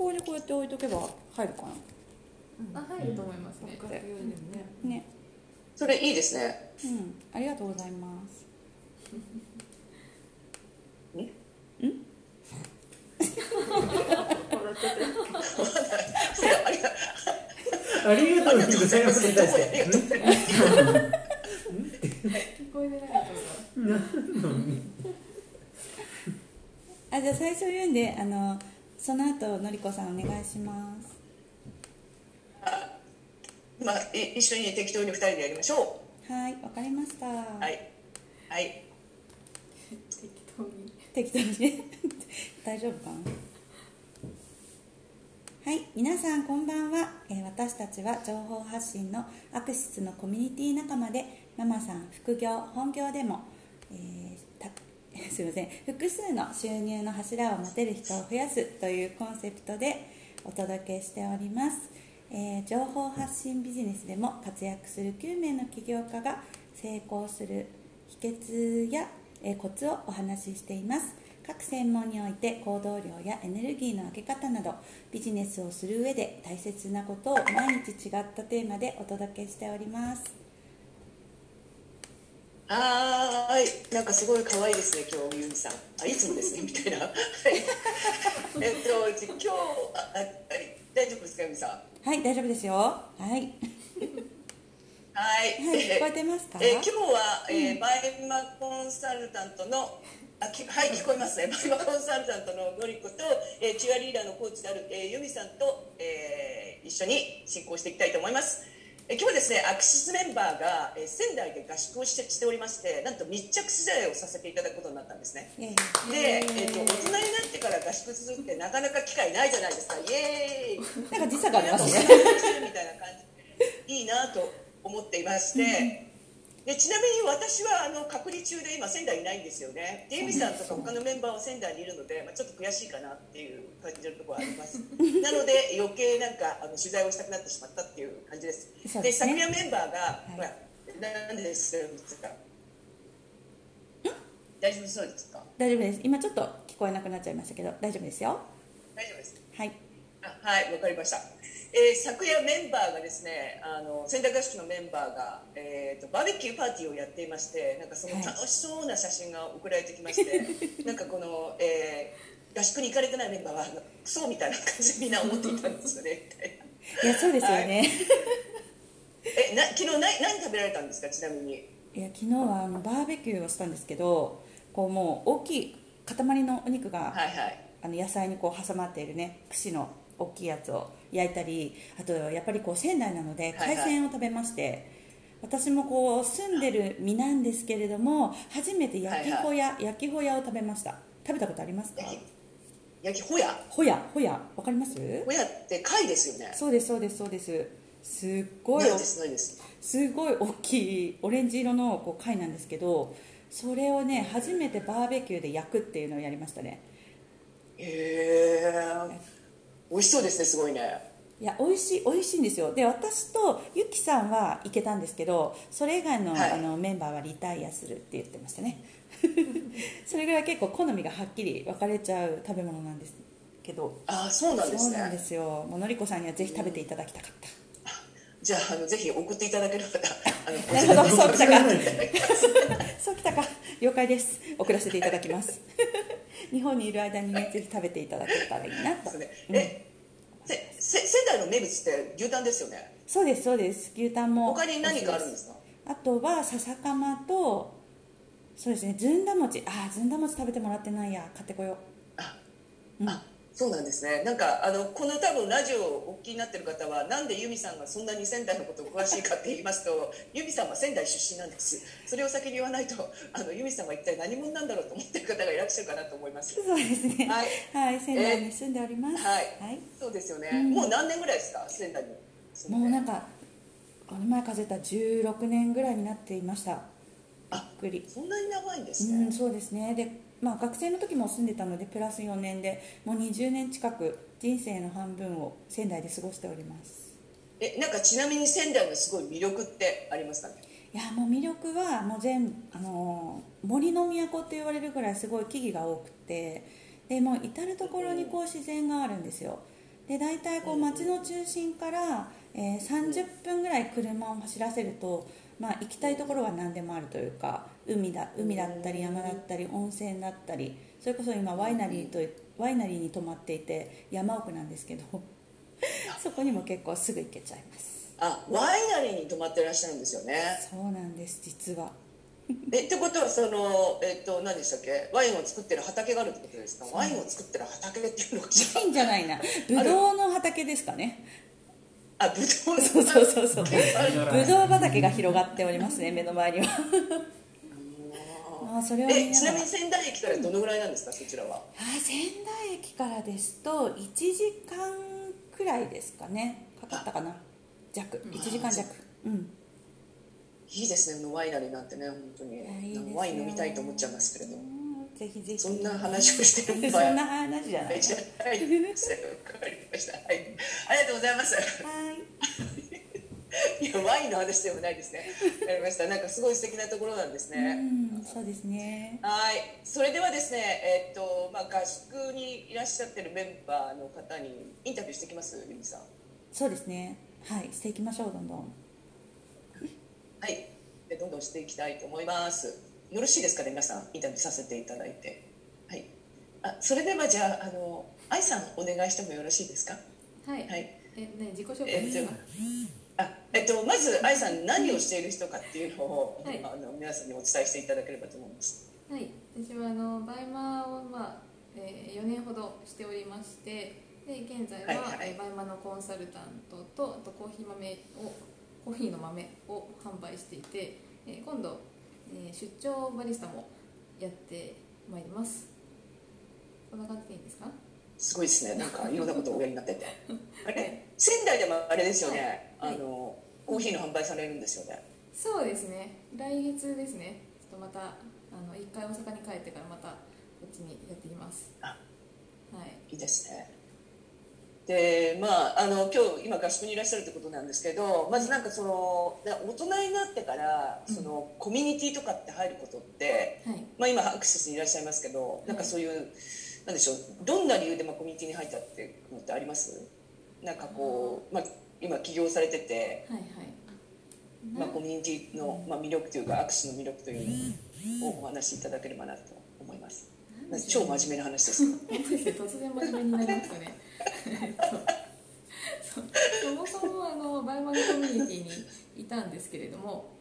方にこうやって置いとけば入るかあ入ると思いますね。学用でもね。それいいですね。うん。ありがとうございます。ありがありがとうございます。に対してどこへ聞こえてなかったのあじゃあ最初言うんであのその後のりこさんお願いします。まあい一緒に適当に二人でやりましょはいわかりました。うはい。はい。適当に。適当に？ね 大丈夫かな？はい皆さんこんばんは、えー私たちは情報発信のアクシスのコミュニティ仲間でママさん副業本業でも、えーた すいません。複数の収入の柱を持てる人を増やすというコンセプトでお届けしております、えー情報発信ビジネスでも活躍する9名の起業家が成功する秘訣や、えーコツをお話ししています。各専門において行動量やエネルギーの上げ方などビジネスをする上で大切なことを毎日違ったテーマでお届けしております。はーいなんかすごい可愛いですね今日ゆみさん。あいつもですねみたいな。はい。えっと今日ああはい。大丈夫ですかゆみさん？はい大丈夫ですよ。はい。はい、はい聞こえてますか？えー今日は、えーバイマコンサルタントのあきはい聞こえますね。バイマコンサルタントののりこと、えーチュアリーダーのコーチである、えー、ユミさんと、えー一緒に進行していきたいと思います、えー今日はですねアクシスメンバーが、えー仙台で合宿をしてしておりましてなんと密着取材をさせていただくことになったんですね。イエイで、えー、と大人になってから合宿するってなかなか機会ないじゃないですか。イエーイ。なんか時差がありますね。みたいな感じ。でいいなと思っていましてでちなみに私はあの隔離中で今仙台にいないんですよね。で由美さんとか他のメンバーは仙台にいるので、まあ、ちょっと悔しいかなっていう感じのところはあります。なので余計なんかあの取材をしたくなってしまったっていう感じです。で昨夜メンバーが、い。ほらなんでですか？大丈夫そうですか？大丈夫です。今ちょっと聞こえなくなっちゃいましたけど大丈夫ですよ。大丈夫です。はい。あはい、わかりました。えー昨夜メンバーがですね、あの仙台合宿のメンバーが、えー、とバーベキューパーティーをやっていまして、なんかそのはい楽しそうな写真が送られてきまして、なんかこの、えー合宿に行かれてないメンバーはクソみたいな感じでみんな思っていたんですよね。みたいないやそうですよね、え、な昨日何何食べられたんですか？ちなみに。い、や昨日はあのバーベキューをしたんですけどこうもう大きい塊のお肉が、はいはい。あの野菜にこう挟まっているね串の大きいやつを焼いたりあとやっぱりこう仙台なのではいはい。海鮮を食べまして、私もこう住んでる身なんですけれども初めて焼きホヤ、焼きホヤを食べました。食べたことありますか？焼き焼きホヤ。ホヤホヤわかります？ホヤって貝ですよね。そうですそうですそうです。すっごいないですないです。すごい大きいオレンジ色のこう貝なんですけどそれをね初めてバーベキューで焼くっていうのをやりましたね。へえ。美味しそうですねすごいね。いや美味しい美味しいんですよ。で私とゆきさんは行けたんですけどそれ以外の,、はい。あのメンバーはリタイアするって言ってましたね。それぐらい結構好みがはっきり分かれちゃう食べ物なんですけど。ああそうなんですね。そうなんですよ。もうのりこさんにはぜひ食べていただきたかった、じゃああのぜひ送っていただければなるほど そうきたか。そうきたか。了解です。送らせていただきます日本にいる間にねぜひ食べていただけたらいいなと。ね。え、せせ仙台の名物って牛タンですよね？そうですそうです。牛タンも。他に何かあるんですか？あとは笹かまとそうですねずんだ餅。ああずんだ餅食べてもらってないや。買ってこよう。あ、うん。あ、そうなんですね。なんかあのこの多分ラジオをお聞きになってる方はなんで由美さんがそんなに仙台のことを詳しいかって言いますと、由美さんは仙台出身なんです。それを先に言わないとあの由美さんは一体何者なんだろうと思ってる方がいらっしゃるかなと思います。そうですねはい。はい仙台に住んでおりますはいはいそうですよね。うんもう何年ぐらいですか？仙台に。もうなんかこの前数えたら16年ぐらいになっていましたびっあくりそんなに長いんですね。うんそうですねで、まあ、学生の時も住んでたのでプラス4年でもう20年近く人生の半分を仙台で過ごしております。えなんかちなみに仙台のすごい魅力ってありますかね？いやもう魅力はもう全あのー森の都って言われるぐらいすごい木々が多くてでもう至る所にこう自然があるんですよ。で大体こう街の中心から、えー30分ぐらい車を走らせると、まあ、行きたいところは何でもあるというか海だ海だったり山だったり温泉だったりそれこそ今ワイナリーとワイナリーに泊まっていて山奥なんですけどそこにも結構すぐ行けちゃいます。あワイナリーに泊まってらっしゃるんですよね。そうなんです実は。えってことはそのえっと何でしたっけ？ワインを作ってる畑があるってことですか？ワインを作ってる畑っていうのがいいんじゃないな。ブドウの畑ですかね。あブドウそうそうそうそう。あるブドウ畑が広がっておりますね目の前にはあーそれを見ながらえちなみに仙台駅からどのぐらいなんですか？そちらは。あー仙台駅からですと1時間くらいですかね。かかったかな。弱。1時間弱。うん。いいですね。ワイナリーなんてね本当に。いやいワイン飲みたいと思っちゃいますけれどうんぜひぜひ。そんな話をしてる そ場合んな話じゃない。じゃない。ですわかりました。はい。ありがとうございます。はい。いやワインの話でもないですね。わかりました。なんかすごい素敵なところなんですうそうですね。はい。それではですねえっとまあ合宿にいらっしゃってるメンバーの方にインタビューしてきますゆみさん。そうですね。はい。していきましょうどんどん。はい。でどんどんしていきたいと思います。よろしいですかね皆さん。インタビューさせていただいて。はい。あそれではじゃああの愛さんお願いしてもよろしいですか？はい、はい。えね自己紹介。えっとですか、あえっと、まず愛さん何をしている人かっていうのを、はい。あの皆さんにお伝えしていただければと思います。はい、私はあのバイマーを、まあえー、4年ほどしておりましてで現在は、はいはい。えーバイマーのコンサルタントとあとコーヒー豆をコーヒーの豆を販売していて、えー今度、えー出張バリスタもやってまいります。こんな感じでいいんですか？すごいですね。なんかいろんなことをおやりになってて。あれ仙台でもあれですよね、はい。あのコーヒーの販売されるんですよね。そうですね。来月ですね。ちょっとまたあの一回大阪に帰ってからまたこっちにやってきます。あ。はい。いいですね。でまああの今日今合宿にいらっしゃるってことなんですけどまずなんかそのな大人になってからその、コミュニティとかって入ることって、はい。まあ、今アクセスにいらっしゃいますけどなんかそういう、なんでしょうどんな理由でまあコミュニティに入ったってのってあります？なんかこう、まあ、今起業されてて、はいはい。まあ、コミュニティの、まあ、魅力というかアクシの魅力というのをお話しいただければなと思います。超真面目な話です突然真面目になりましたね。えっとそそもそもあのバイマルコミュニティにいたんですけれども。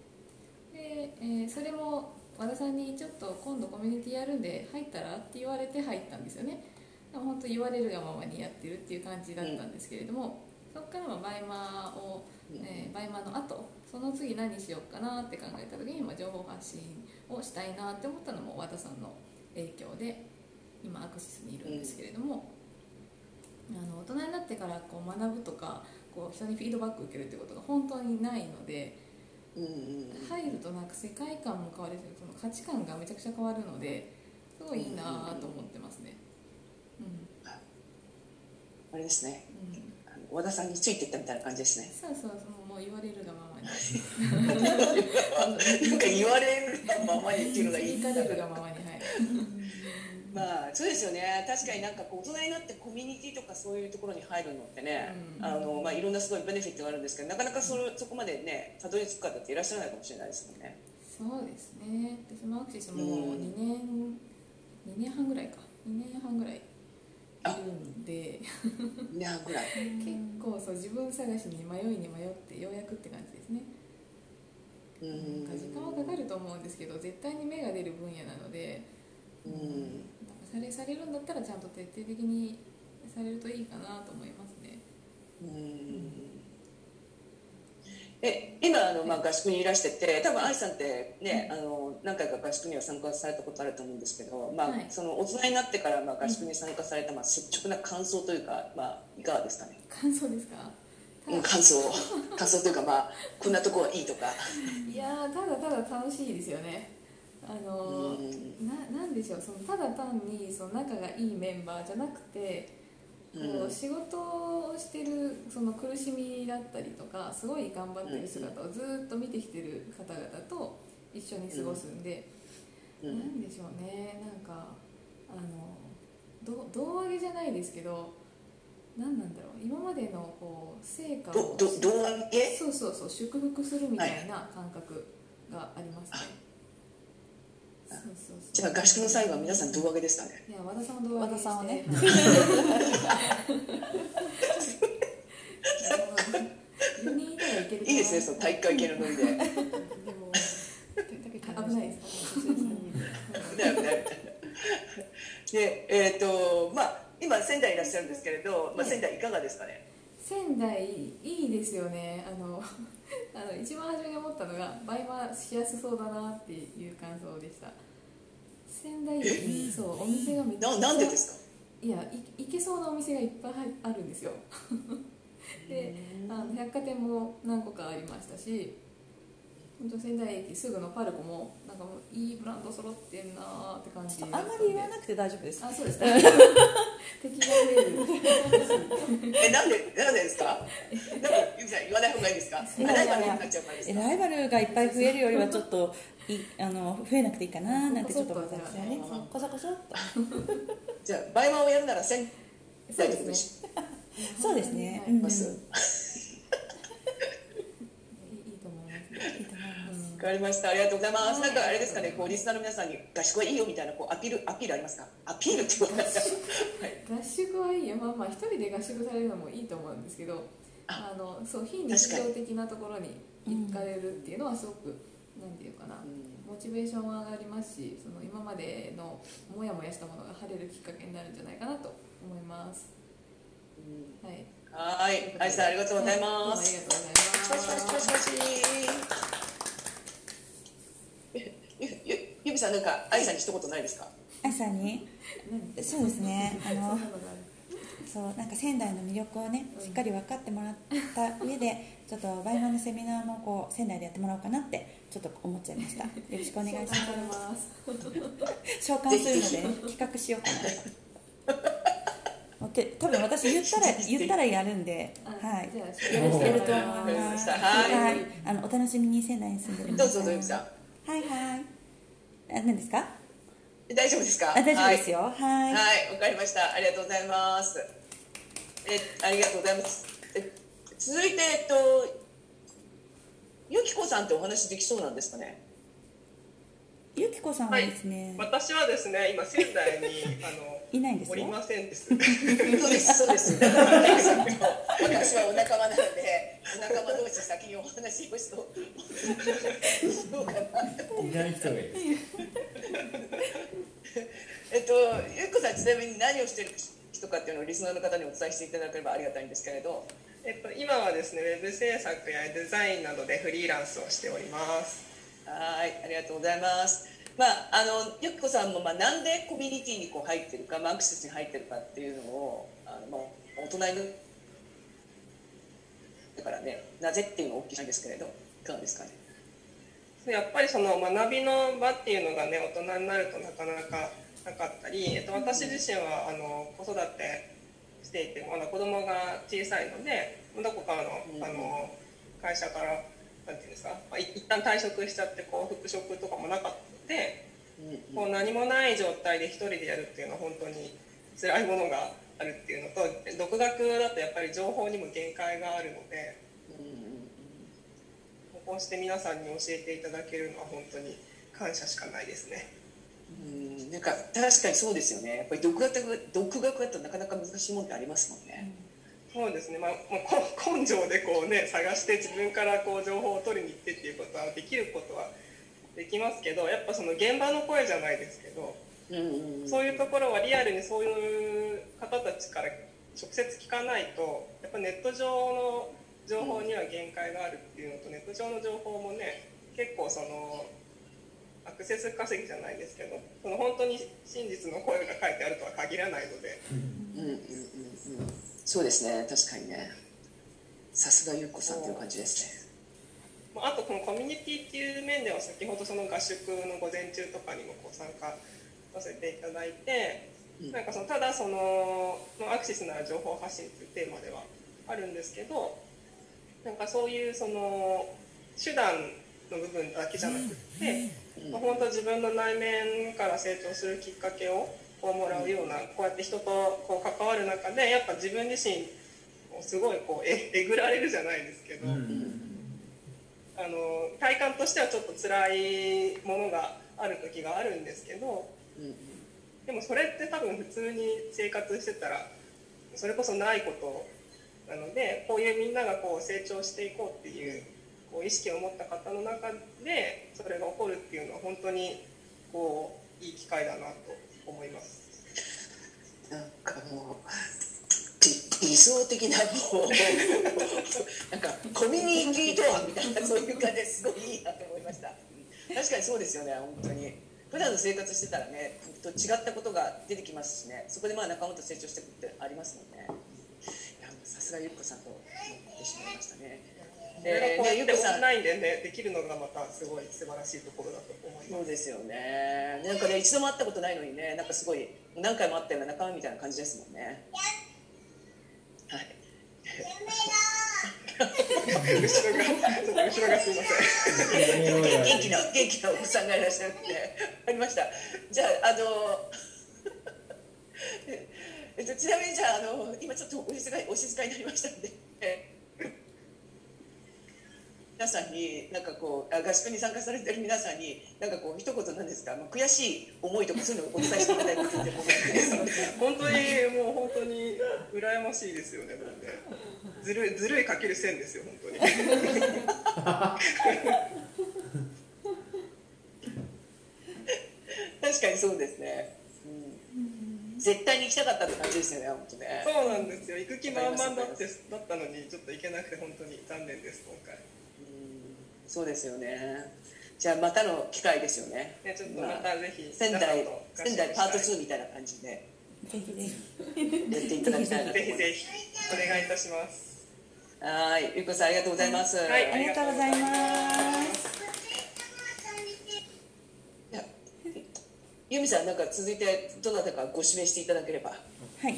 で、えーそれも和田さんにちょっと今度コミュニティやるんで入ったらって言われて入ったんですよね。本当言われるがままにやってるっていう感じだったんですけれども、そこからはバイマーを、えーバイマーの後その次何しようかなって考えた時に、まあ、情報発信をしたいなって思ったのも和田さんの影響で今アクシスにいるんですけれども、あの大人になってからこう学ぶとかこう人にフィードバック受けるってことが本当にないのでうんうん入るとなんか世界観も変わるしその価値観がめちゃくちゃ変わるのですごいいいなと思ってますね。うん。あれですね。うん。和田さんについてたみたいな感じですね。そうそうそうもう言われるがままに。なんか言われるがままにっていうのがいい言いかれるがままにはい。まあそうですよね。確かになんかこう大人になってコミュニティとかそういうところに入るのってね、うん。あのまあ、いろんなすごいベネフィットがあるんですけどなかなかそれそこまでねたどり着く方っていらっしゃらないかもしれないですもんねそうですね。私もアクシスもうん。2年2年半ぐらいか。2年半ぐらいいるんで。2年半ぐらい。結構そう自分探しに迷いに迷ってようやくって感じですね。うん。なんか時間はかかると思うんですけど絶対に芽が出る分野なのでうん。なんかされされるんだったらちゃんと徹底的にされるといいかなと思いますね。うんえ今あの、まあ、合宿にいらしてて多分愛さんってね、あの何回か合宿には参加されたことあると思うんですけど、まあはい。その大人になってから、まあ、合宿に参加された、まあ、率直な感想というか、まあ、いかがですかね？感想ですか？たうん感想。感想というかまあこんなとこはいいとか。いやーただただ楽しいですよね。あのーうん。ななんでしょう。そのただ単にその仲がいいメンバーじゃなくて仕事をしてるその苦しみだったりとかすごい頑張ってる姿をずっと見てきてる方々と一緒に過ごすんで、うん。なんでしょうね。なんかあのど胴上げじゃないですけど何なんだろう。今までのこう成果をどど胴上げ？そうそうそう祝福するみたいな感覚がありますね、そうそうそうじゃあ合宿の最後は皆さん胴上げですかね。いや和田さんは動画和田さんはね。4人いいですねその体育会系のノリで。でも危ないですか？だよね。でえっ、とまあ今仙台いらっしゃるんですけれど、まあ、仙台いかがですかね？仙台いいですよね。あの あの一番初めに思ったのが売買しやすそうだなっていう感想でした。仙台駅にそうお店がめっちゃななんでですか？いやい行けそうなお店がいっぱいあるんですよ。であの百貨店も何個かありましたし本当仙台駅すぐのパルコもなんかもういいブランド揃ってんなーって感じあんまり言わなくて大丈夫です。あそうですか。敵が増えるえなんでなんでですか？なんかゆきさん言わない方がいいですか？ライバルになっちゃうからですか？えライバルがいっぱい増えるよりはちょっといあの増えなくていいかななんてちょっと思ったんですよね。こそこそっとじゃあ倍満をやるなら仙そう台とでです。しねそうですね。はい。うんます、いいいと思いますいいと思いますわかりました。ありがとうございます。なんかあれですかねこうリスナーの皆さんに合宿はいいよみたいなこうアピールアピールありますか？アピールってことなんですかはい。合宿はいいよ。まあまあ一人で合宿されるのもいいと思うんですけどあのそう非日常的なところに行かれるっていうのはすごく、なんていうかなモチベーションは上がりますしその今までのモヤモヤしたものが晴れるきっかけになるんじゃないかなと思います。はい。はい。愛さんありがとうございまはすありがとうございますパチパチパチパチえゆゆゆみさんなんか愛さんに一言ないですか？愛さんに？何そうですね。あのそうなんか仙台の魅力をねしっかり分かってもらった上でちょっとバイマンのセミナーもこう仙台でやってもらおうかなってちょっと思っちゃいました。よろしくお願いします。す 召喚するので、ね、企画しようかなオッケー多分私言ったら言ったらやるんであはい。やるやると思いまます。した。はい。あのお楽しみに仙台に住んでる皆どうぞどうぞはいはいあ何ですか？大丈夫ですか？あ大丈夫ですよはいはい、はい、わかりました。ありがとうございます。え、ありがとうございます。え、続いて、えっと。ゆきこさんってお話できそうなんですかね？ゆきこさんはですね、私はですね今仙台にあのい、ないんですよおりませんですそうです、そうです。私はお仲間なので、お仲間同士先にお話をしと。しようかな。いない人がいるえっと、ゆきこさん、ちなみに何をしてる人かっていうのをリスナーの方にお伝えしていただければありがたいんですけれど。えっと今はですねウェブ制作やデザインなどでフリーランスをしておりますはい、ありがとうございます。まあ、あの、ゆきこさんも、まあ、なんでコミュニティにこう入ってるか、まあ、アクセスに入ってるかっていうのを。あの、まあ、大人に。だからね、なぜっていうのは大きいんですけれど、いかがですかね？やっぱりその学びの場っていうのがね大人になるとなかなかなかったり、えっと、私自身はあの子育てしていてまだ子供が小さいのでどこかのうんあの会社からなんていうんですか、まあ、い一旦退職しちゃってこう復職とかもなかったこう何もない状態で一人でやるっていうのは本当に辛いものがあるっていうのと独学だとやっぱり情報にも限界があるのでうんこうして皆さんに教えていただけるのは本当に感謝しかないですね。うんうん、なんか、確かにそうですよね。やっぱり独学、独学だとなかなか難しいもんってありますもんね。そうですね、まあ、まあ、こ 根性でこうね探して自分からこう情報を取りに行ってっていうことはできることはできますけどやっぱその現場の声じゃないですけどうんうんうん。そういうところはリアルにそういう方たちから直接聞かないとやっぱネット上の情報には限界があるっていうのとネット上の情報もね結構そのアクセス稼ぎじゃないですけどその本当に真実の声が書いてあるとは限らないので。うんうんうんうん。そうですね、確かにね。さすがゆっこさんっていう感じですね。まああとこのコミュニティっていう面では先ほどその合宿の午前中とかにもこう参加させていただいて、うん。なんかそのただそのまあアクセスなら情報発信っていうテーマではあるんですけどなんかそういうその手段の部分だけじゃなくって、まあ、本当自分の内面から成長するきっかけををもらうようなこうやって人とこう関わる中でやっぱ自分自身をすごいこうええぐられるじゃないですけど、あの体感としてはちょっと辛いものがある時があるんですけどうんでもそれって多分普通に生活してたらそれこそないことなのでこういうみんながこう成長していこうっていうこう意識を持った方の中でそれが起こるっていうのは本当にこういい機会だなと思います。なんかもう理理想的なもうなんかコミュニティとはみたいなそういう感じですごいいいなと思いました。確かにそうですよね本当に。普段の生活してたらねと違ったことが出てきますしね。そこでまあ仲間と成長していくってありますもんね。さすがゆっこさんと思ってしまいましたね。それがこうやってオンラインでねできるのがまたすごい素晴らしいところだと思います。そうですよね。なんかね一度も会ったことないのにねなんかすごい何回も会ったような仲間みたいな感じですもんねはい。後ろがちょっと後ろがすいません。元気な元気なお子さんがいらっしゃるんでありました。じゃああの えっとちなみにじゃああの今ちょっとお静かにお静かになりましたんで。皆さんになんかこうあ合宿に参加されてる皆さんになんかこう一言なんですか、まあ、悔しい思いとかそういうのをお伝えしていただいて 本当にもう本当に羨ましいですよね。ずるいずるいかける線ですよ本当に。確かにそうですね、うん、絶対に行きたかったって感じですよね本当ねそうなんですよ。行く気満々だってだったのにちょっと行けなくて本当に残念です今回。そうですよね。じゃあまたの機会ですよね。ねちょっとまたぜひ仙台仙台パートしたい2みたいな感じで。ぜひぜひ。やっていただきたいなと。ぜ思いますひぜひお願いいたします。はいゆっこさんありがとうございます、はいありがとうございます。いや由美さんなんか続いてどなたかご指名していただければ。はい。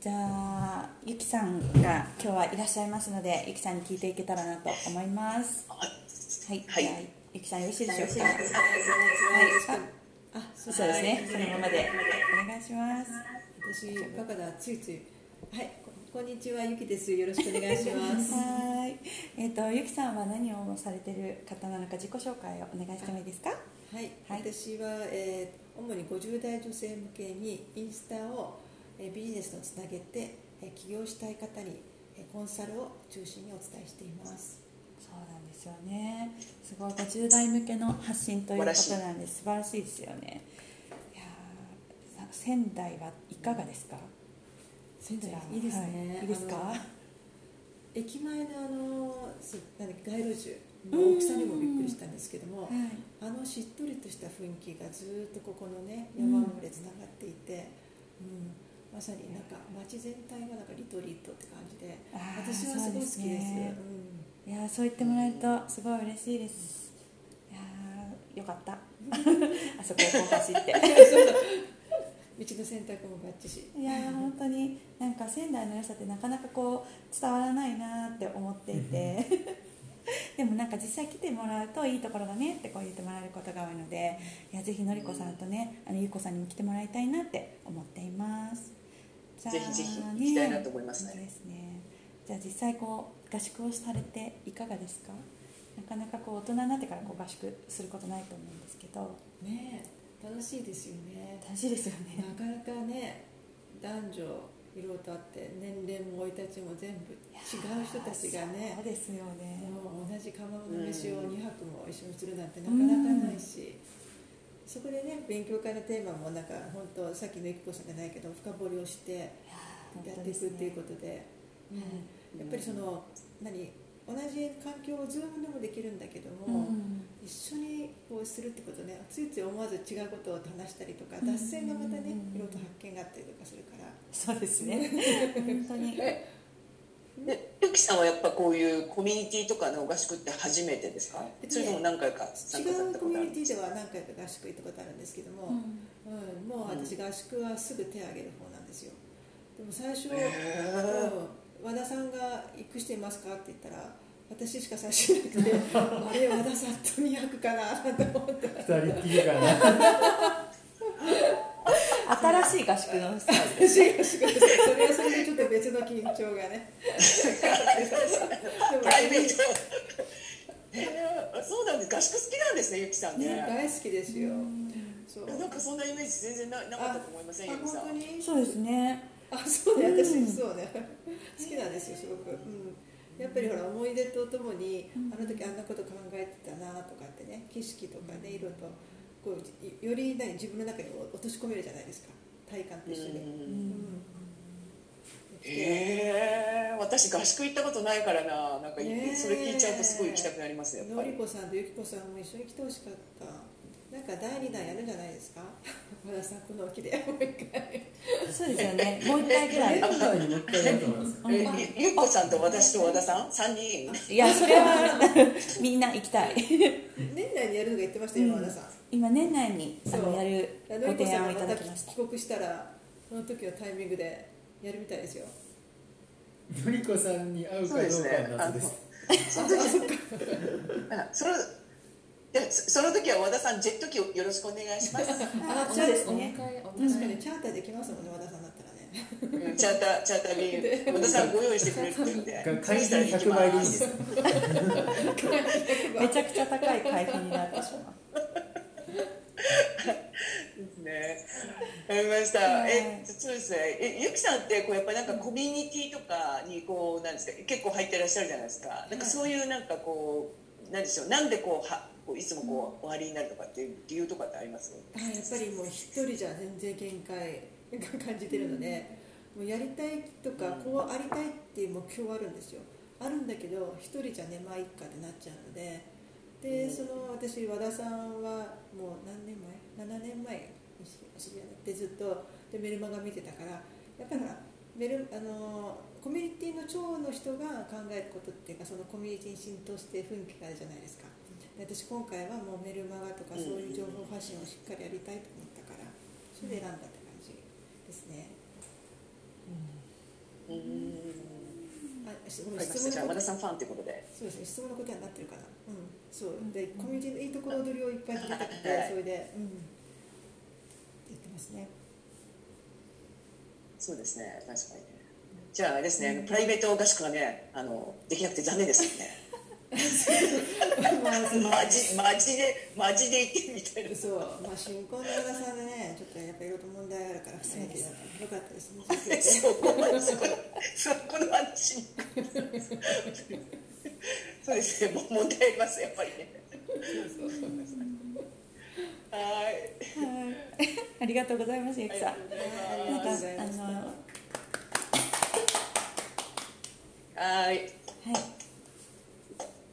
じゃあゆきさんが今日はいらっしゃいますのでゆきさんに聞いていけたらなと思います。はい、はいじゃあゆきさんよろしいでしょうか？はい。あそうですね。そのままで。お願いします。私バカだついつい。はい。ここんにちはゆきです。よろしくお願いします。はい。えっ、とゆきさんは何をされてる方なのか自己紹介をお願いしてもいいですか？はい、はい。私は、えー主に50代女性向けにインスタを、えービジネスとつなげて、えー起業したい方に、えーコンサルを中心にお伝えしていますそうなんですよね。すごい50代向けの発信ということなんで素晴らしいですよね。いや仙台はいかがですか？仙台いいですね、はい。いいですか？駅前のあのすなんだっけ街路樹の大きさにもびっくりしたんですけども、はい。あのしっとりとした雰囲気がずっとここのねうん。山の上でつながっていて、うん。まさになんか街全体がなんかリトリートって感じで私はすごい好きですね。うんいやーそう言ってもらえるとすごい嬉しいです。いやーよかった。あそこをこう走って。道の選択もバッチシいやー本当になんか仙台の良さってなかなかこう伝わらないなって思っていて。でもなんか実際来てもらうといいところだねってこう言ってもらえることが多いのでいやぜひのりこさんとねあのゆうこさんにも来てもらいたいなって思っています。じゃあぜひぜひ行きたいなと思いますね。ですね。じゃあ実際こう合宿をされていかがですか？なかなかこう大人になってからこう合宿することないと思うんですけど。ねえ楽しいですよね。楽しいですよね。なかなかね男女いろいろとあって年齢も生い立ちも全部違う人たちがねそうですよね。同じ釜の飯を2泊も一緒にするなんてなかなかないし、そこでね勉強会のテーマもなんか本当さっきのゆきこさんじゃないけど深掘りをしてやっていくっていうことで、うんやっぱりその何同じ環境をズームでもできるんだけども、うん。一緒にこうするってことねついつい思わず違うことを話したりとかうん。脱線がまたねうん。いろいろと発見があったりとかするから。そうですね。本当に。でゆきさんはやっぱこういうコミュニティとかの合宿って初めてですか？えっとねそれとも何回か参違うコミュニティでは何回か合宿行ったことあるんですけども、うん。うん、もう私合宿はすぐ手を挙げる方なんですよ。でも最初、へうん和田さんが「行くしていますか?」って言ったら私しか最初なくて あれ和田さんと200かなと思って。二人っきりかな。新しい合宿のスタイル。です。それはそれでちょっと別の緊張がね。そうなんです。合宿好きなんですねゆきさんね。ね大好きですよ。そう。なんかそんなイメージ全然ななかったと思いませんあゆきさん。本当に？そうですねあそうね私そうね。好きなんですよすごく、うん、やっぱりほら思い出とともにあの時あんなこと考えてたなとかってね景色とかねいろいろとこうより何自分の中に落とし込めるじゃないですか。体感と一緒に、うん。へえ私合宿行ったことないからな。なんかねえ。それ聞いちゃうとすごい行きたくなりますやっぱり。のりこさんとゆきこさんも一緒に来てほしかった。なんか第2弾やるんじゃないですか。和田さんこの沖で。もう一回そうですよね。もう一回ぐらい。年内にもう一回やると思いますえゆゆっこさんと私と和田さん？3人。いやそれは みんな行きたい。年内にやるとか言ってましたよ、和田さん。今年内にあそうのやるのごりこさんが提案をいたまた帰だきました。国したらその時のタイミングでやるみたいですよ。のりこさんに会うかどうかは謎です。その時あそのでそその時は和田さんジェット機をよろしくお願いします あそうですね確かにチャーターできますもんね和田さんだったらねうんチャーターチャーター便 和田さんご用意してくれるって言ってが会費100倍でいいんですか めちゃくちゃ高い会費になってしまうですね。わかりました。はいえ、そうですね。え、ゆきさんってこうやっぱなんかコミュニティとかにこうなんですか、結構入ってらっしゃるじゃないですか。なんかそういうなんかこうなんでしょう。なんでこうはこういつもこうお張りになるとかっていう理由とかってあります？あやっぱりもう一人じゃ全然限界が感じてるので、もうやりたいとかこうありたいっていう目標はあるんですよ。あるんだけど一人じゃねまあいっかってなっちゃうのででその私和田さんはもう何年前？7年前に知り合ってずっとでメルマガ見てたからやっぱりメルあのコミュニティの長の人が考えることっていうかそのコミュニティに浸透して雰囲気があるじゃないですか。で私今回はもうメルマガとかそういう情報発信をしっかりやりたいと思ったからそれで選んだって感じですねうーん。あしごめんわかりました。じゃあ和田さんファンってことで。そうですね質問の答えになってるかなうんそうでコミュニティのいいところ取りをいっぱい聞きたくて はいそれでうん言ってますねそうですね。確かにね。じゃあですね。プライベート合宿がね、あのできなくて残念ですよね。まあそのマジマジでマジで言ってみたいな。そう。まあ新婚の和田さんでねちょっとやっぱいろいろと問題あるからそう。ですよかったですね。そこのそこのそこの話にそうですねもう問題ありますやっぱりね。はい。はい。ありがとうございますゆきさん。ありなんかがとうございましたあのははい。い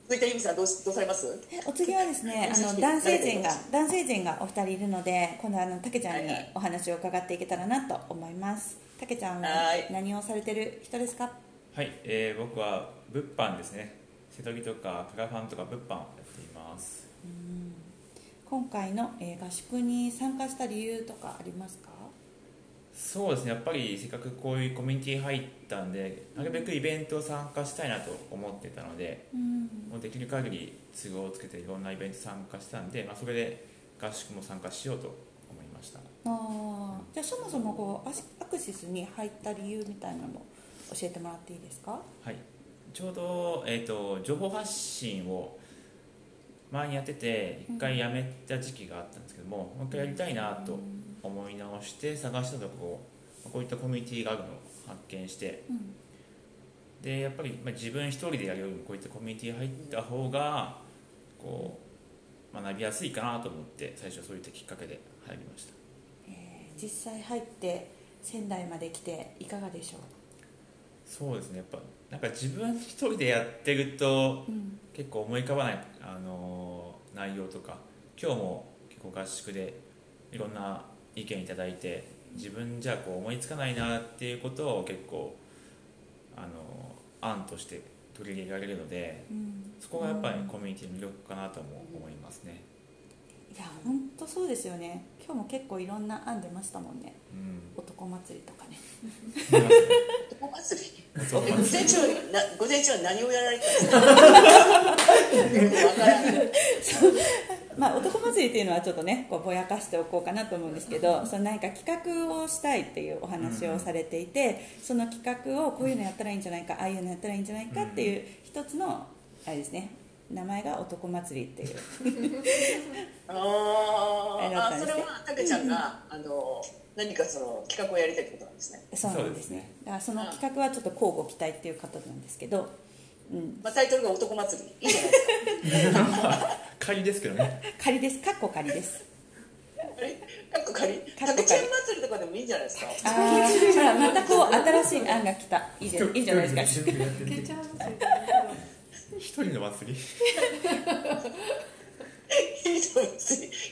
続いてゆみさんどうしどうされます？お次はですね あの男性陣が男性陣がお二人いるので今度あのたけちゃんにお話を伺っていけたらなと思います。たけちゃんははい。何をされてる人ですか？はい、えー僕は物販ですね。瀬戸着とかクラファンとか物販をやっています。今回の、えー合宿に参加した理由とかありますか？そうですね。やっぱりせっかくこういうコミュニティ入ったんでなるべくイベントを参加したいなと思ってたのでうん。もうできる限り都合をつけていろんなイベント参加したんで、まあ、それで合宿も参加しようと思いました。あー。じゃあそもそもこうアクシスに入った理由みたいなの教えてもらっていいですか？はい。ちょうど、えー、と情報発信を前にやってて一回やめた時期があったんですけどももう一回やりたいなと思い直して探したところこういったコミュニティがあるのを発見してうん。でやっぱり、まあ、自分一人でやるよりもこういったコミュニティ入った方がこう学びやすいかなと思って最初はそういったきっかけで入りました。えー実際入って仙台まで来ていかがでしょそうですね。やっぱなんか自分一人でやってるとう、うん。結構思い浮かばない、あのー内容とか今日も結構合宿でいろんな意見いただいて自分じゃこう思いつかないなっていうことを結構、あのー案として取り入れられるのでうん。そこがやっぱりコミュニティの魅力かなとも思いますね、いや本当そうですよね。今日も結構いろんな案出ましたもんね。うん、男祭りとかね。男祭り午前中はな午前中は何をやられてたまあ、男祭りっていうのはちょっとねこうぼやかしておこうかなと思うんですけどその何か企画をしたいっていうお話をされていてその企画をこういうのやったらいいんじゃないかああいうのやったらいいんじゃないかっていう一つのあれですね名前が男祭りっていう。ああそれはたけちゃんが、あの何かその企画をやりたいってことなんですね、そうなんですね。だからその企画はちょっと交互期待っていう方なんですけど、うん、まあ、タイトルが男祭り。いいじゃないですか。仮ですけどね。仮です。かっこ仮です。あれかっこ仮？かっこ仮。たけちゃん祭りとかでもいいんじゃないですか？ああまたこう新しい案が来た。いいじゃいいじゃないですか。一人で全部やっててけちゃう一人の祭り一人の祭り。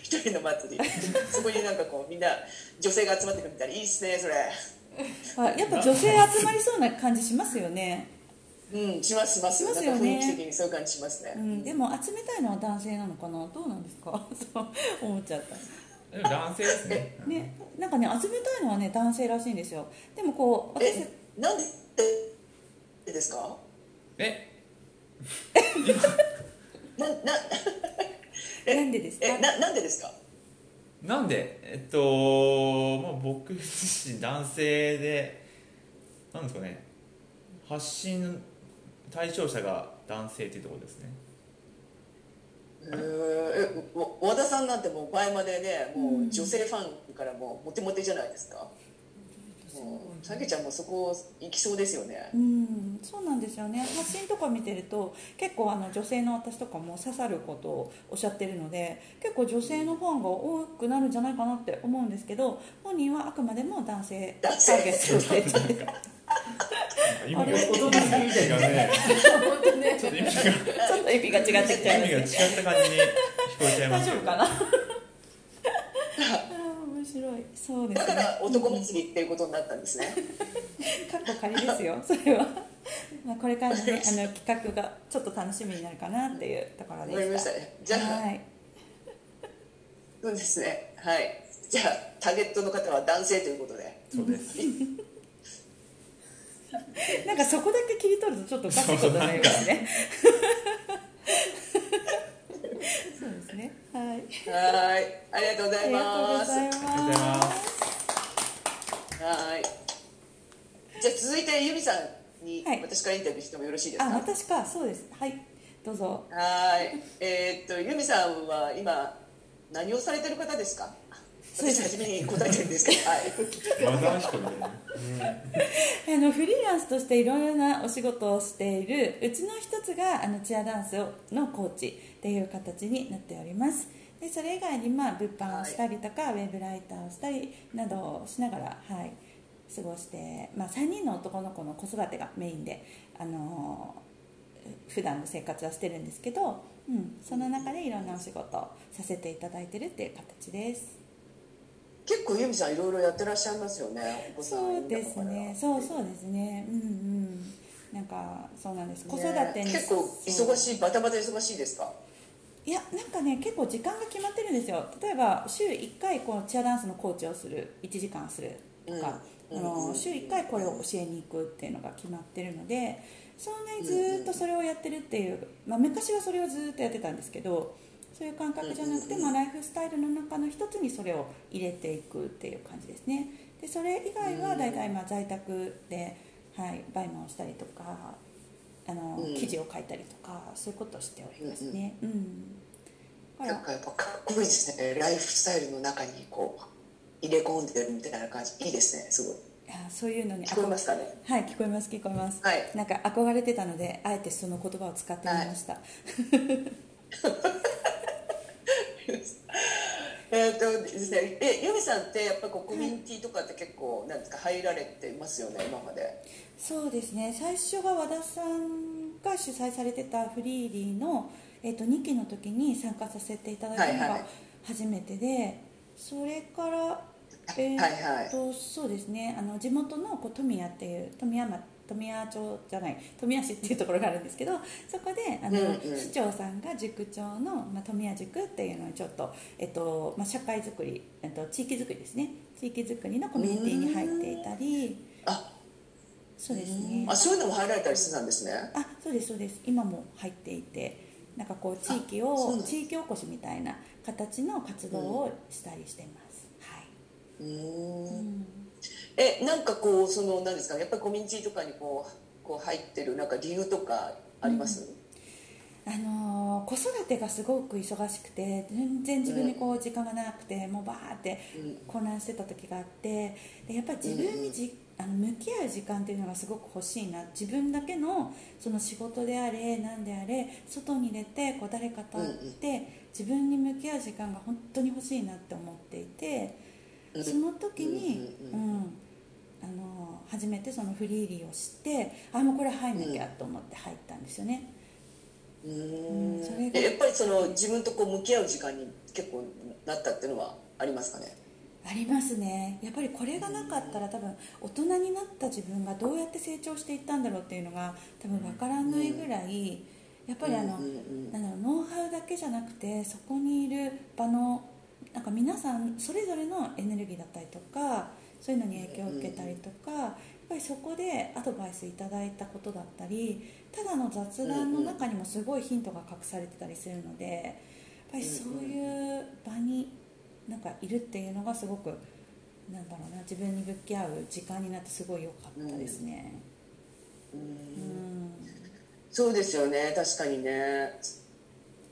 一人の祭り。そこになんかこうみんな女性が集まってくるみたいな。いいっすねそれ。あやっぱ女性集まりそうな感じしますよね、うんしますします。しますよね。なんか雰囲気的にそういう感じしますね、うん、でも集めたいのは男性なのかな？どうなんですか？そう思っちゃった。男性ですね。ねなんかね集めたいのはね男性らしいんですよ。でもこう私えなんでえですか？え なな えなんでですか？えななんでですか？なんで？えっと、まあ、僕自身男性でなんですかね？発信対象者が男性っていうところですね。えー。えわ和田さんなんてもう前までねもう女性ファンからもうモテモテじゃないですかさけちゃんもそこ行きそうですよね。うんそうなんですよね。発信とか見てると結構あの女性の私とかも刺さることをおっしゃってるので結構女性のファンが多くなるんじゃないかなって思うんですけど本人はあくまでも男性ターゲットで。って言って今あれ？男祭りみたいなね本当ねちょっと意味が。ちょっと意味が違ってきちゃいます意味が違った感じに聞こえちゃいます大丈夫かな？そうですね。だから男祭りっていうことになったんですね。かっこ仮ですよそれは。まあこれからのね あの企画がちょっと楽しみになるかなっていうところわかりまでしした。たねじゃあ、はい。そうですね。はい。じゃあターゲットの方は男性ということで。そうです。なんかそこだけ切り取るとちょっとおかしいことになりますね。そうですねはい。はい。ありがとうございます。ありがとうございまます。はい。じゃあ続いて由美さんにはい。私からインタビューしてもよろしいですか、あ私か。そうです。はい。どうぞ。はい。えーっと、由美さんは今、何をされてる方ですか？そうです。私初めに答えてるんですけど、はい。あのフリーランスとしていろいろなお仕事をしているうちの一つがあのチアダンスのコーチっていう形になっております。でそれ以外にまあ物販をしたりとか、ウェブライターをしたりなどをしながら、はい、過ごして、まあ、3人の男の子の子育てがメインで、あの普段の生活はしてるんですけど、うん、その中でいろんなお仕事をさせていただいてるっていう形です。結構由美さんいろいろやってらっしゃいますよね。そうですね。そうそうですね。うんうん。なんかそうなんです。子育てに、結構忙しい、バタバタ忙しいですか？いやなんかね結構時間が決まってるんですよ。例えば週1回こうチアダンスのコーチをする。1時間するとか、うんあのうん。週1回これを教えに行くっていうのが決まってるのでそんなにずーっとそれをやってるっていう、まあ、昔はそれをずーっとやってたんですけどそういう感覚じゃなくて、まあ、ライフスタイルの中の一つにそれを入れていくっていう感じですね。でそれ以外は大体まあ在宅で、はい、バイマンをしたりとかあの、うん。記事を書いたりとかそういうことをしておりますね。うん、だからなんかやっぱかっこいいですね。ライフスタイルの中にこう、入れ込んでるみたいな感じ。いいですね、すごい。いやそういうのに聞こえますかね。はい聞こえます聞こえます、はい。なんか憧れてたのであえてその言葉を使ってみました、えーっとですね、え、由美さんってやっぱこうコミュニティとかって結構、なんですか、入られてますよね、今まで。そうですね。最初が和田さんが主催されてたフリーリーの、えー、と2期の時に参加させていただいたのがはいはい。初めてで、それから、えーはい。はいとそうですね。あの地元のこう富谷っていう富山富谷町じゃない富谷市っていうところがあるんですけどそこであの、うんうん。市長さんが塾長の、まあ、富谷塾っていうのにちょっと、えっとまあ、社会づくり、えっと、地域づくりですね。地域づくりのコミュニティに入っていたり。あ、そうですね。あ、そういうのも入られたりしてたんですね。あそうですそうです。今も入っていてなんかこう地域を地域おこしみたいな形の活動をしたりしてます、うーはい、うん。んえなんかこうその何ですか？やっぱりコミュニティとかにこうこう入ってるなんか理由とかあります、あのー子育てがすごく忙しくて全然自分にこう時間がなくて、もうバーってうん。混乱してた時があってでやっぱり自分にじ、あの向き合う時間っていうのがすごく欲しいな。自分だけのその仕事であれ何であれ外に出てこう誰かと会って、自分に向き合う時間が本当に欲しいなって思っていてうん。その時に、ううんんあの初めてそのフリーリーを知ってあもうこれ入んなきゃと思って入ったんですよね。うーん。うんそれやっぱりその自分とこう向き合う時間に結構なったっていうのはありますかね？ありますね。やっぱりこれがなかったら多分大人になった自分がどうやって成長していったんだろうっていうのが多分分からないぐらいやっぱりあの、なんだろうノウハウだけじゃなくてそこにいる場のなんか皆さんそれぞれのエネルギーだったりとかそういうのに影響を受けたりとか、やっぱりそこでアドバイスいただいたことだったりただの雑談の中にもすごいヒントが隠されてたりするのでやっぱりそういう場になんかいるっていうのがすごくなんだろうな自分に向き合う時間になってすごい良かったですね。ううん。んそうですよね。確かにね。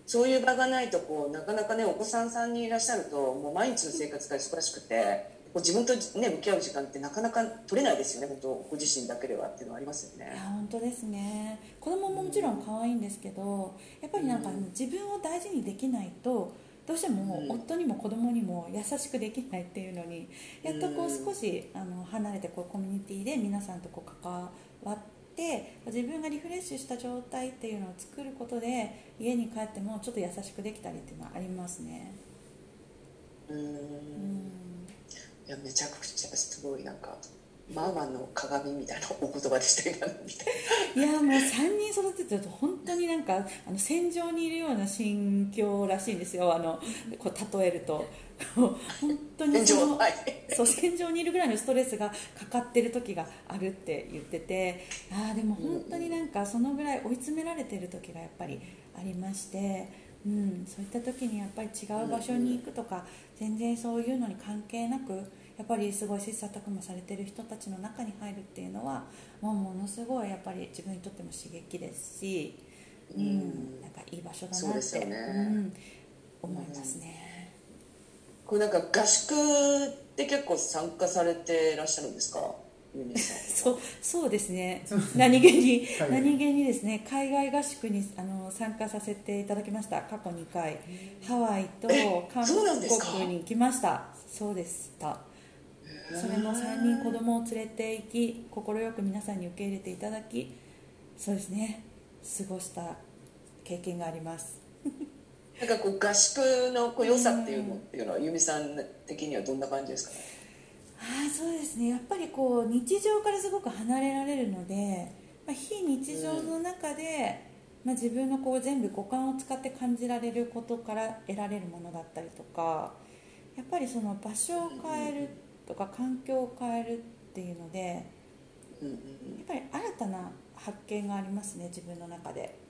そういう場がないとこうなかなかねお子さん3人いらっしゃるともう毎日の生活が忙しくてこう自分と、ね、向き合う時間ってなかなか取れないですよね。本当ご自身だけではっていうのはありますよいやね。本当ですね。子供ももちろん可愛いんですけどやっぱりなんかうん。自分を大事にできないとどうしてもうん。夫にも子供にも優しくできないっていうのにやっとこううん。少しあの離れてこうコミュニティで皆さんとこう関わって自分がリフレッシュした状態っていうのを作ることで家に帰ってもちょっと優しくできたりっていうのはありますね。うんいやめちゃくちゃすごいなんかマーマンの鏡みたいなお言葉でした今のみたいいやもう3人育ててると本当になんかあの戦場にいるような心境らしいんですよ。あのこう例えると。本当なにそのそう戦場にいるぐらいのストレスがかかってる時があるって言っててああでも本当になんかそのぐらい追い詰められてる時がやっぱりありまして、うん、そういった時にやっぱり違う場所に行くとか全然そういうのに関係なくやっぱりすごい切磋琢磨されてる人たちの中に入るっていうのはもうものすごいやっぱり自分にとっても刺激ですし、うんうん。なんかいい場所だなって、よね。うん、思いますね。これなんか合宿って結構参加されていらっしゃるんですか？ユ そうそうですね。何気にはい何気にですね海外合宿にあの参加させていただきました。過去2回。ハワイと韓国に行きました。そうでした。それも3人子供を連れて行き快く皆さんに受け入れていただきそうですね。過ごした経験があります。なんかこう合宿のこう良さっていうのっていうのはユミさん的にはどんな感じですか？ねああそうですね。やっぱりこう日常からすごく離れられるので、まあ、非日常の中で、まあ、自分のこう全部五感を使って感じられることから得られるものだったりとかやっぱりその場所を変えるとか環境を変えるっていうのでやうんうん。っぱり新たな発見がありますね自分の中で。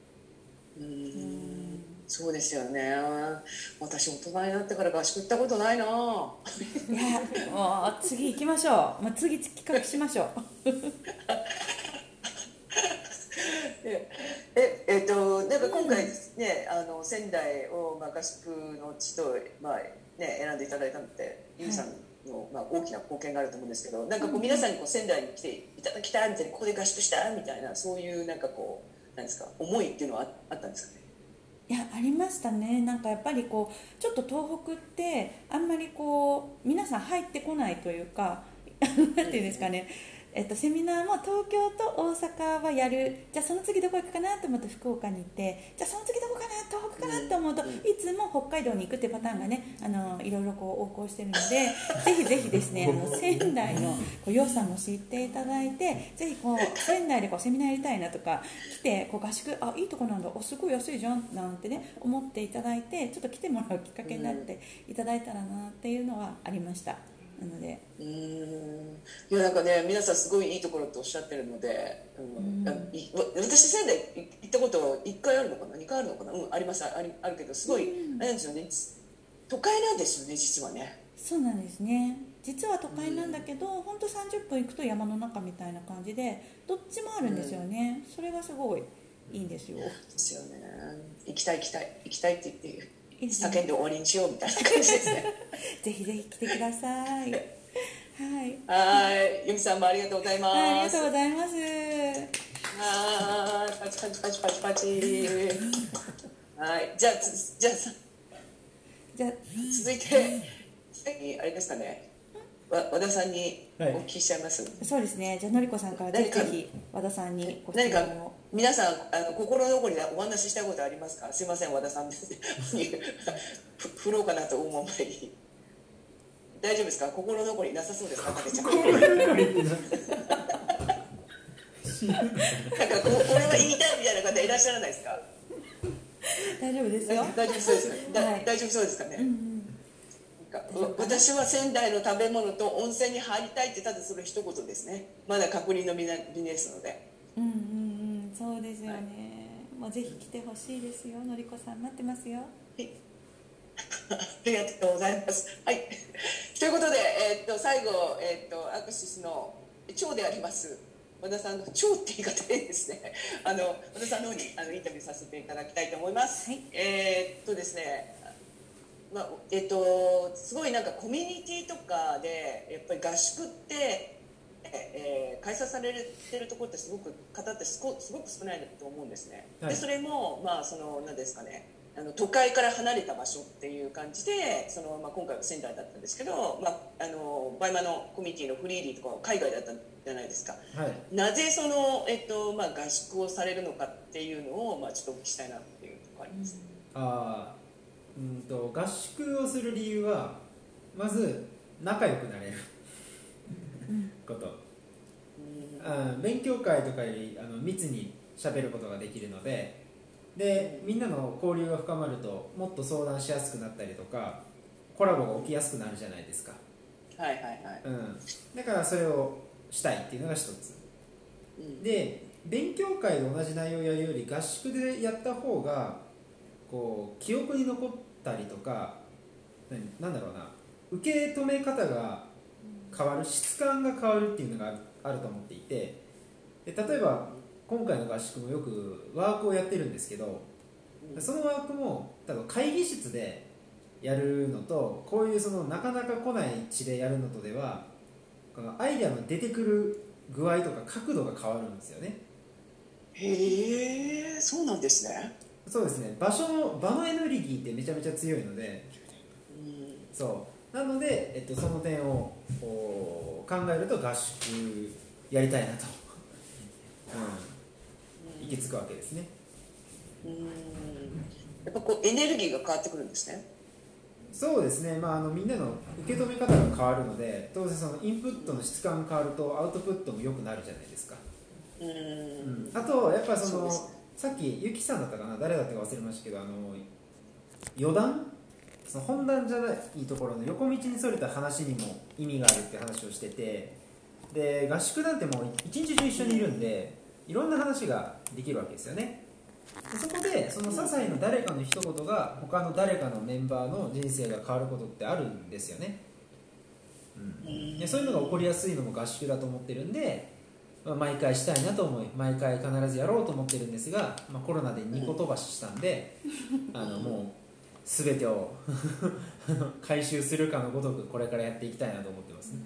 うん。ううんんそうですよね。私大人になってから合宿行ったことないな。いやもう次行きましょう、まあ、次企画しましょう。えええっとなんか今回ですね、あの仙台を、まあ、合宿の地と、まあね、選んでいただいたのってユミさんの、まあ、大きな貢献があると思うんですけどなんかこう皆さんにこう仙台に来ていただきたいみたいなここで合宿したいみたいなそういうなんかこうなんですか？思いっていうのはあったんですかね？いやありましたね。なんかやっぱりこうちょっと東北ってあんまりこう皆さん入ってこないというか なんていうんですかね、えっと、セミナーも東京と大阪はやる。じゃあその次どこ行くかなと思って福岡に行って。じゃあその次どこかな東北かなと思うと、うん。いつも北海道に行くっていうパターンがねあのいろいろこう横行してるので ぜひぜひですねあの仙台のこう良さも知っていただいてぜひこう仙台でこうセミナーやりたいなとか来てこう合宿あいいとこなんだ。あすごい安いじゃんなんてね思っていただいてちょっと来てもらうきっかけになっていただいたらなっていうのはありましたなので。うーん。いやなんかね皆さんすごいいいところっておっしゃってるので、うん。私仙台行ったこと1回あるのかな？2回あるのかな？うんあります。ありあるけどすごい、あれなんですよね。都会なんですよね実はね。そうなんですね。実は都会なんだけど、本当30分行くと山の中みたいな感じでどっちもあるんですよね、それがすごいいいんですよ。ですよね。行きたい行きたい行きたいって言って叫んで終わりにしようみたいな感じですね。ぜひぜひ来てください。はい。はい。由美さんもありがとうございます。はいありがとうございます。はい。パチパチパチパチパチ。はい。じゃあつじゃあさじゃあ。続いて次あれですかね。わ和田さんにおはい。聞きしちゃいます、そうですね。じゃあのりこさんからぜひぜひ和田さんにご質何か問を皆さんあの心残りでお話ししたいことありますか？すいません和田さんにふ 振ろうかなと思う前に。大丈夫ですか？心残りなさそうですか？かけちゃん。なんかここれは言いたいみたいな方いらっしゃらないですか？大丈夫ですよ。大丈夫そうですか、だはい。大丈夫そうですかね、うん私は仙台の食べ物と温泉に入りたいってただそれ一言ですね。まだ確認の身な身ですので。うんうんうん。そうですよね、もうぜひ来てほしいですよのりこさん。待ってますよ。はい。ありがとうございます。はい。ということで、えーっと最後、えーっとアクシスの長であります。和田さんの長って言い方でですね。あの和田さんの方にあのインタビューさせていただきたいと思います。はい。えーっとですね。まあえーっとすごいなんかコミュニティとかでやっぱり合宿って。えー開催されてるところってすごく方ってすごすごく少ないと思うんですね。はい。でそれもまあその何ですかね。あの都会から離れた場所っていう感じでその、まあ、今回は仙台だったんですけど、まあ、あのバイマーのコミュニティのフリーリーとかは海外だったじゃないですか。はい。なぜその、えっとまあ、合宿をされるのかっていうのを、まあ、ちょっとお聞きしたいなっていうところあります、あーうんと合宿をする理由はまず仲良くなれること。あー勉強会とかよりあの密に喋ることができるのででみんなの交流が深まるともっと相談しやすくなったりとかコラボが起きやすくなるじゃないですか、はいはいはい、うん、だからそれをしたいっていうのが一つ。うん。で勉強会で同じ内容をやるより合宿でやった方がこう記憶に残ったりとか何なんだろうな。受け止め方が変わる質感が変わるっていうのがあると思っていて。で例えば今回の合宿もよくワークをやってるんですけどそのワークも多分会議室でやるのとこういうそのなかなか来ない地でやるのとではこのアイデアの出てくる具合とか角度が変わるんですよね。へえそうなんですね、そうですね。場所の場のエネルギーってめちゃめちゃ強いので。うんそう。なので、えっと、その点を考えると合宿やりたいなと、うん、行き着くわけですね。うん。やっぱこうエネルギーが変わってくるんですね。そうですね、まあ、あのみんなの受け止め方が変わるので当然そのインプットの質感が変わるとアウトプットも良くなるじゃないですか、うん。うん、あとやっぱそのさっきゆきさんだったかな？誰だったか忘れましたけどあの余談その本談じゃないところの横道にそれた話にも意味があるって話をしててで合宿なんてもう一日中一緒にいるんでいろんな話ができるわけですよね。でそこでその些細な誰かの一言が他の誰かのメンバーの人生が変わることってあるんですよね、うん、でそういうのが起こりやすいのも合宿だと思ってるんで、毎回したいなと思い毎回必ずやろうと思ってるんですが、まあ、コロナで2個飛ばししたんであのもう全てを 回収するかのごとくこれからやっていきたいなと思ってますね。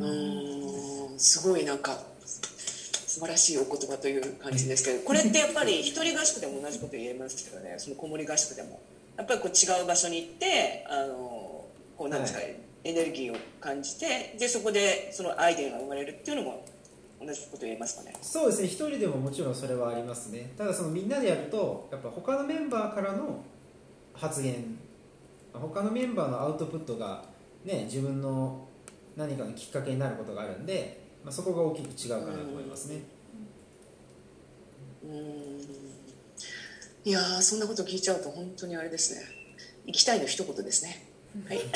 うん。すごいなんか素晴らしいお言葉という感じですけど これってやっぱり一人合宿でも同じこと言えますけどね。その子守合宿でも。やっぱりこう違う場所に行ってあのこうなんですか、はエネルギーを感じてでそこでそのアイデアが生まれるっていうのも同じこと言えますかね？そうですね一人でももちろんそれはありますね。ただそのみんなでやるとやっぱ他のメンバーからの発言他のメンバーのアウトプットがね自分の何かのきっかけになることがあるんで、まあ、そこが大きく違うかなと思いますね。うん。いやーそんなこと聞いちゃうと本当にあれですね。行きたいの一言ですね。はい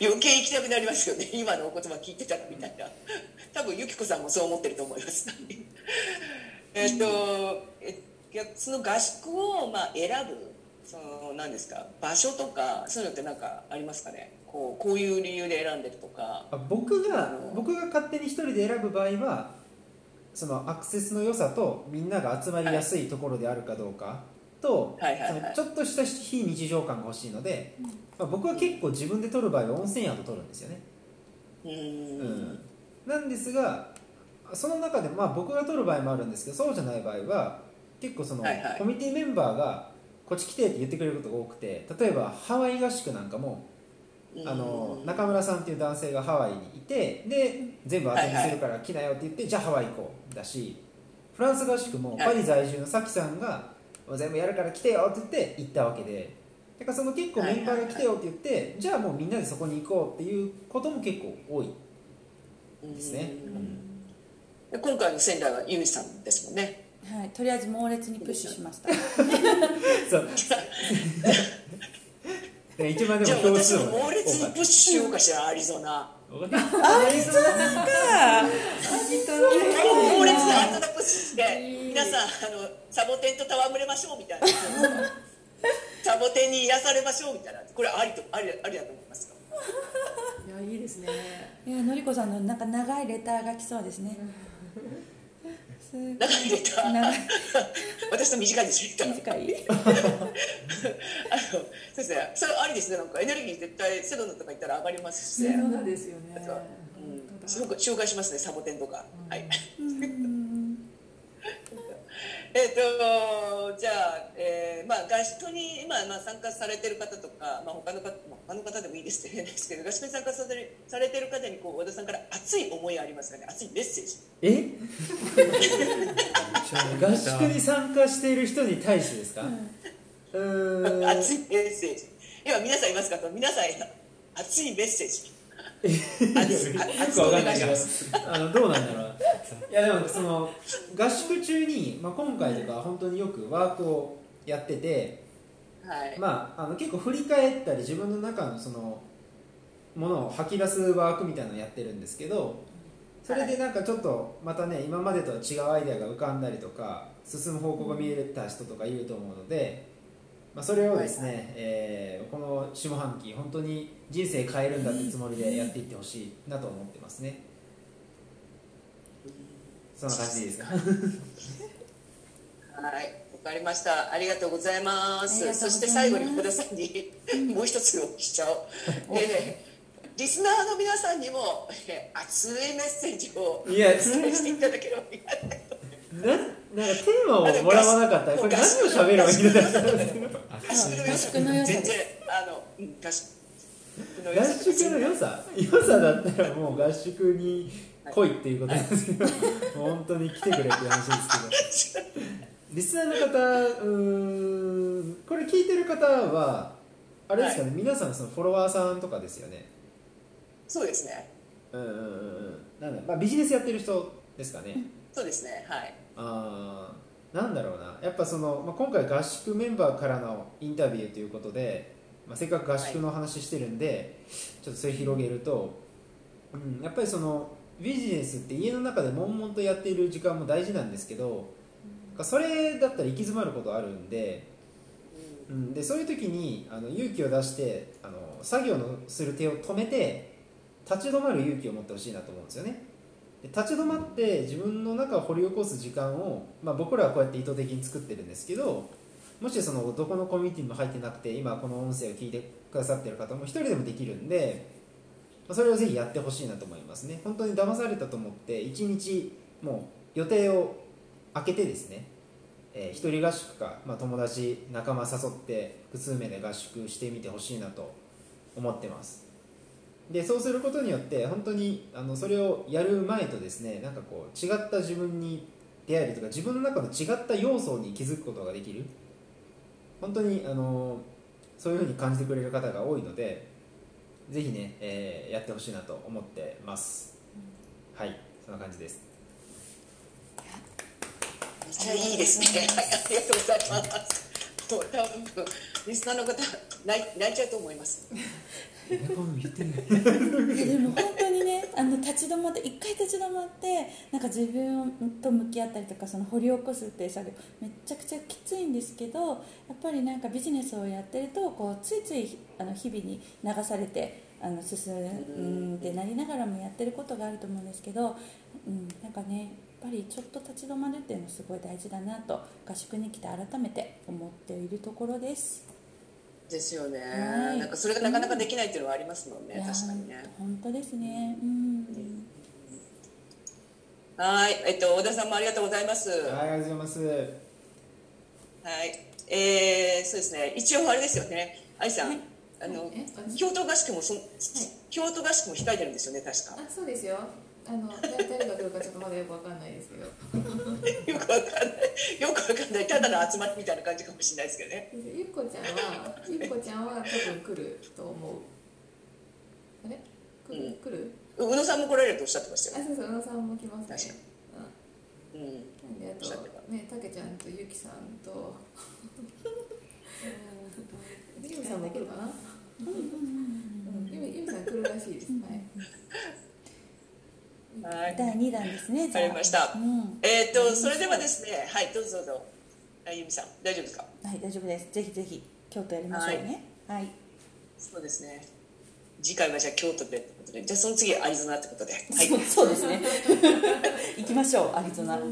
余計行きたくなりますよね。今のお言葉聞いてたらみたいな。多分由紀子さんもそう思ってると思います。えっとえその合宿をまあ選ぶその何ですか場所とかそういうのって何かありますかね？こうこういう理由で選んでるとか。あ僕が僕が勝手に一人で選ぶ場合はそのアクセスの良さとみんなが集まりやすいところであるかどうかと、はいはいはい。ちょっとした非日常感が欲しいので、まあ、僕は結構自分で撮る場合は温泉宿撮るんですよね、うん。ん。なんですがその中でまあ僕が撮る場合もあるんですけどそうじゃない場合は結構その、はいはい。コミュニティメンバーがこっち来てって言ってくれることが多くて例えばハワイ合宿なんかもあのうん中村さんっていう男性がハワイにいてで全部当てにするから来なよって言って、じゃあハワイ行こう。だしフランス合宿もはい。パリ在住のサキさんが全部やるから来てよって言って行ったわけで。だからその結構メンバーが来てよって言って、じゃあもうみんなでそこに行こうっていうことも結構多いですね、で今回の仙台はユミさんですもんね。はい、とりあえず猛烈にプッシュしました。そう で一番でじゃあ私も猛烈にプッシュしようかしらアリゾナ。アリゾナか。猛烈なアリゾナプッシュして皆さんあのサボテンと戯れましょうみたいな。サボテンに癒されましょうみたいな。これありとありありだと思いますか？いやいいですね。いやのりこさんのなんか長いレターが来そうですねすごい長いレタ。ー長い。私と短いです短い。あのそうですね。それありですねなんか。エネルギー絶対セドナとか行ったら上がりますしね、そうなんですよね。うん、紹介しますねサボテンとか、はいえっとじゃあ、えーまあ、合宿に今、まあ、参加されてる方とか、まあ、他の方まあ他の方でもいいですっですけど合宿に参加されてるされてる方にこう和田さんから熱い思いありますかね。熱いメッセージ。え？合宿に参加している人に対してですか、うーん。熱いメッセージ。今皆さんいますか？と皆さんへの熱いメッセージよくわかんないけど。あのどうなんだろういやでもその合宿中に、まあ、今回とか本当によくワークをやってて、はい。まあ、あの結構振り返ったり自分の中のそのものを吐き出すワークみたいなのをやってるんですけどそれでなんかちょっとまたね今までとは違うアイデアが浮かんだりとか進む方向が見えた人とかいると思うので、まあ、それをですね、えーこの下半期本当に人生変えるんだってつもりでやっていってほしいなと思ってますねそんな感じでいいですか？はい、わかりました。ありがとうございますす。そして最後に福田さんに もう一つお聞きしちゃおう。えーリスナーの皆さんにも、えー熱いメッセージをいやお伝えしていただければありがたいとななんかテーマをもらわなかった。らこれ何を喋ればいいんだ合宿の良さ全然あのうん合宿の良合さ宿の良さ？良さだったらもう合宿に来いっていうことなんですけど、本当に来てくれって話ですけど。リスナーの方うーんこれ聞いてる方はあれですかね、皆さんそのフォロワーさんとかですよね。そうですね。うんうんうんうん。なんだ、まあ、ビジネスやってる人ですかね、そうですね。はい。あーなんだろうなやっぱその、まあ、今回合宿メンバーからのインタビューということで、まあ、せっかく合宿の話してるんで、ちょっとそれ広げると、うん、やっぱりそのビジネスって家の中で悶々とやっている時間も大事なんですけど、それだったら行き詰まることあるんで,、うん、でそういう時にあの勇気を出してあの作業のする手を止めて立ち止まる勇気を持ってほしいなと思うんですよねで立ち止まって自分の中を掘り起こす時間を、まあ、僕らはこうやって意図的に作ってるんですけどもしそのどこのコミュニティにも入ってなくて今この音声を聞いてくださってる方も一人でもできるんで、ま、それをぜひやってほしいなと思いますね。本当に騙されたと思って一日もう予定を空けてですね、えー一人合宿か、まあ、友達仲間誘って複数名で合宿してみてほしいなと思ってます。でそうすることによって本当にあのそれをやる前とですねなんかこう違った自分に出会えるとか自分の中の違った要素に気づくことができる本当にあのそういうふうに感じてくれる方が多いのでぜひね、えーやってほしいなと思ってますはいそんな感じですいいですね。ありがとうございます。もう多分リスナーの方泣い泣いちゃうと思います。でも本当にねあの立ち止まって一回立ち止まってなんか自分と向き合ったりとかその掘り起こすっていう作業めちゃくちゃきついんですけどやっぱりなんかビジネスをやってるとこうついついあの日々に流されてあの進んでなりながらもやってることがあると思うんですけど、うん、なんかねぱりちょっと立ち止まるっていうのすごい大事だなと合宿に来て改めて思っているところです。ですよね、はい。なんかそれがなかなかできないっていうのはありますもんね、確かにね。本当ですね。うん。はい。えっと小田さんもありがとうございます。はいありがとうございます。はい、えー、そうですね、一応あれですよね、愛さん、はい。あの京都合宿もそん、京都合宿も控えてるんですよね、確か。あそうですよあの誰誰が来るかちょっとまだよくわかんないですけど。よくわかんない、よくわかんない、ただの集まりみたいな感じかもしれないですけどね。ゆっこちゃんはゆっこちゃんは多分来ると思う。あれ？来る、うん。来る？宇野さんも来られるとおっしゃってましあたよ。そうそう宇野さんも来ますね。確かうん、うん。なんであとねたけちゃんとゆきさんと。ゆみさんも来るかな？うん。ゆみゆみさん来るらしいです。はいはい、第二弾ですね。わかりましたうん。えっ、と、それではですね、はい、どうぞどうぞ。あゆみさん、大丈夫ですか？はい、大丈夫です。ぜひぜひ京都やりましょうね。はい。そうですね。次回はじゃあ京都でってことで、じゃあその次アリゾナってことで。はい。そうそうですね。行きましょう、アリゾナ。はい。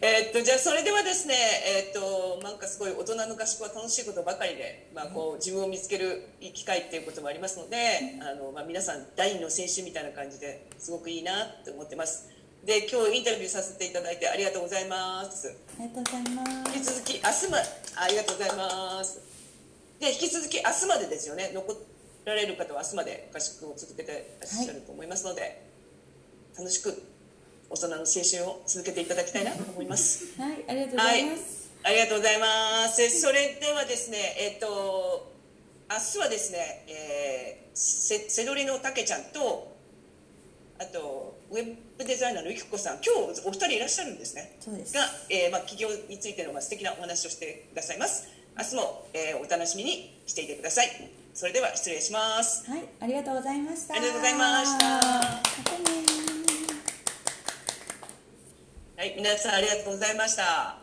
えーっとじゃあそれではですね、えーっとなんかすごい大人の合宿は楽しいことばかりで、まあ、こう自分を見つけるいい機会っていうこともありますので、あのまあ、皆さん第二の青春みたいな感じですごくいいなって思ってます。で今日インタビューさせていただいてありがとうございます。ありがとうございます。引き続き明日まありがとうございます。で引き続き明日までですよね。残られる方は明日まで合宿を続けてらっしゃると思いますので、楽しく大人の青春を続けていただきたいなと思いますはい、ありがとうございます。ありがとうございます。えそれではですね、えっ、と明日はですね、えー、せせどりのたけちゃんとあとウェブデザイナーのゆきこさん、今日お二人いらっしゃるんですね。そうです。が、えーまあ企業についてのまあ素敵なお話をしてくださいます。明日も、えーお楽しみにしていてください。それでは失礼します。はい、ありがとうございました。ありがとうございましたまたねはい、皆さんありがとうございました。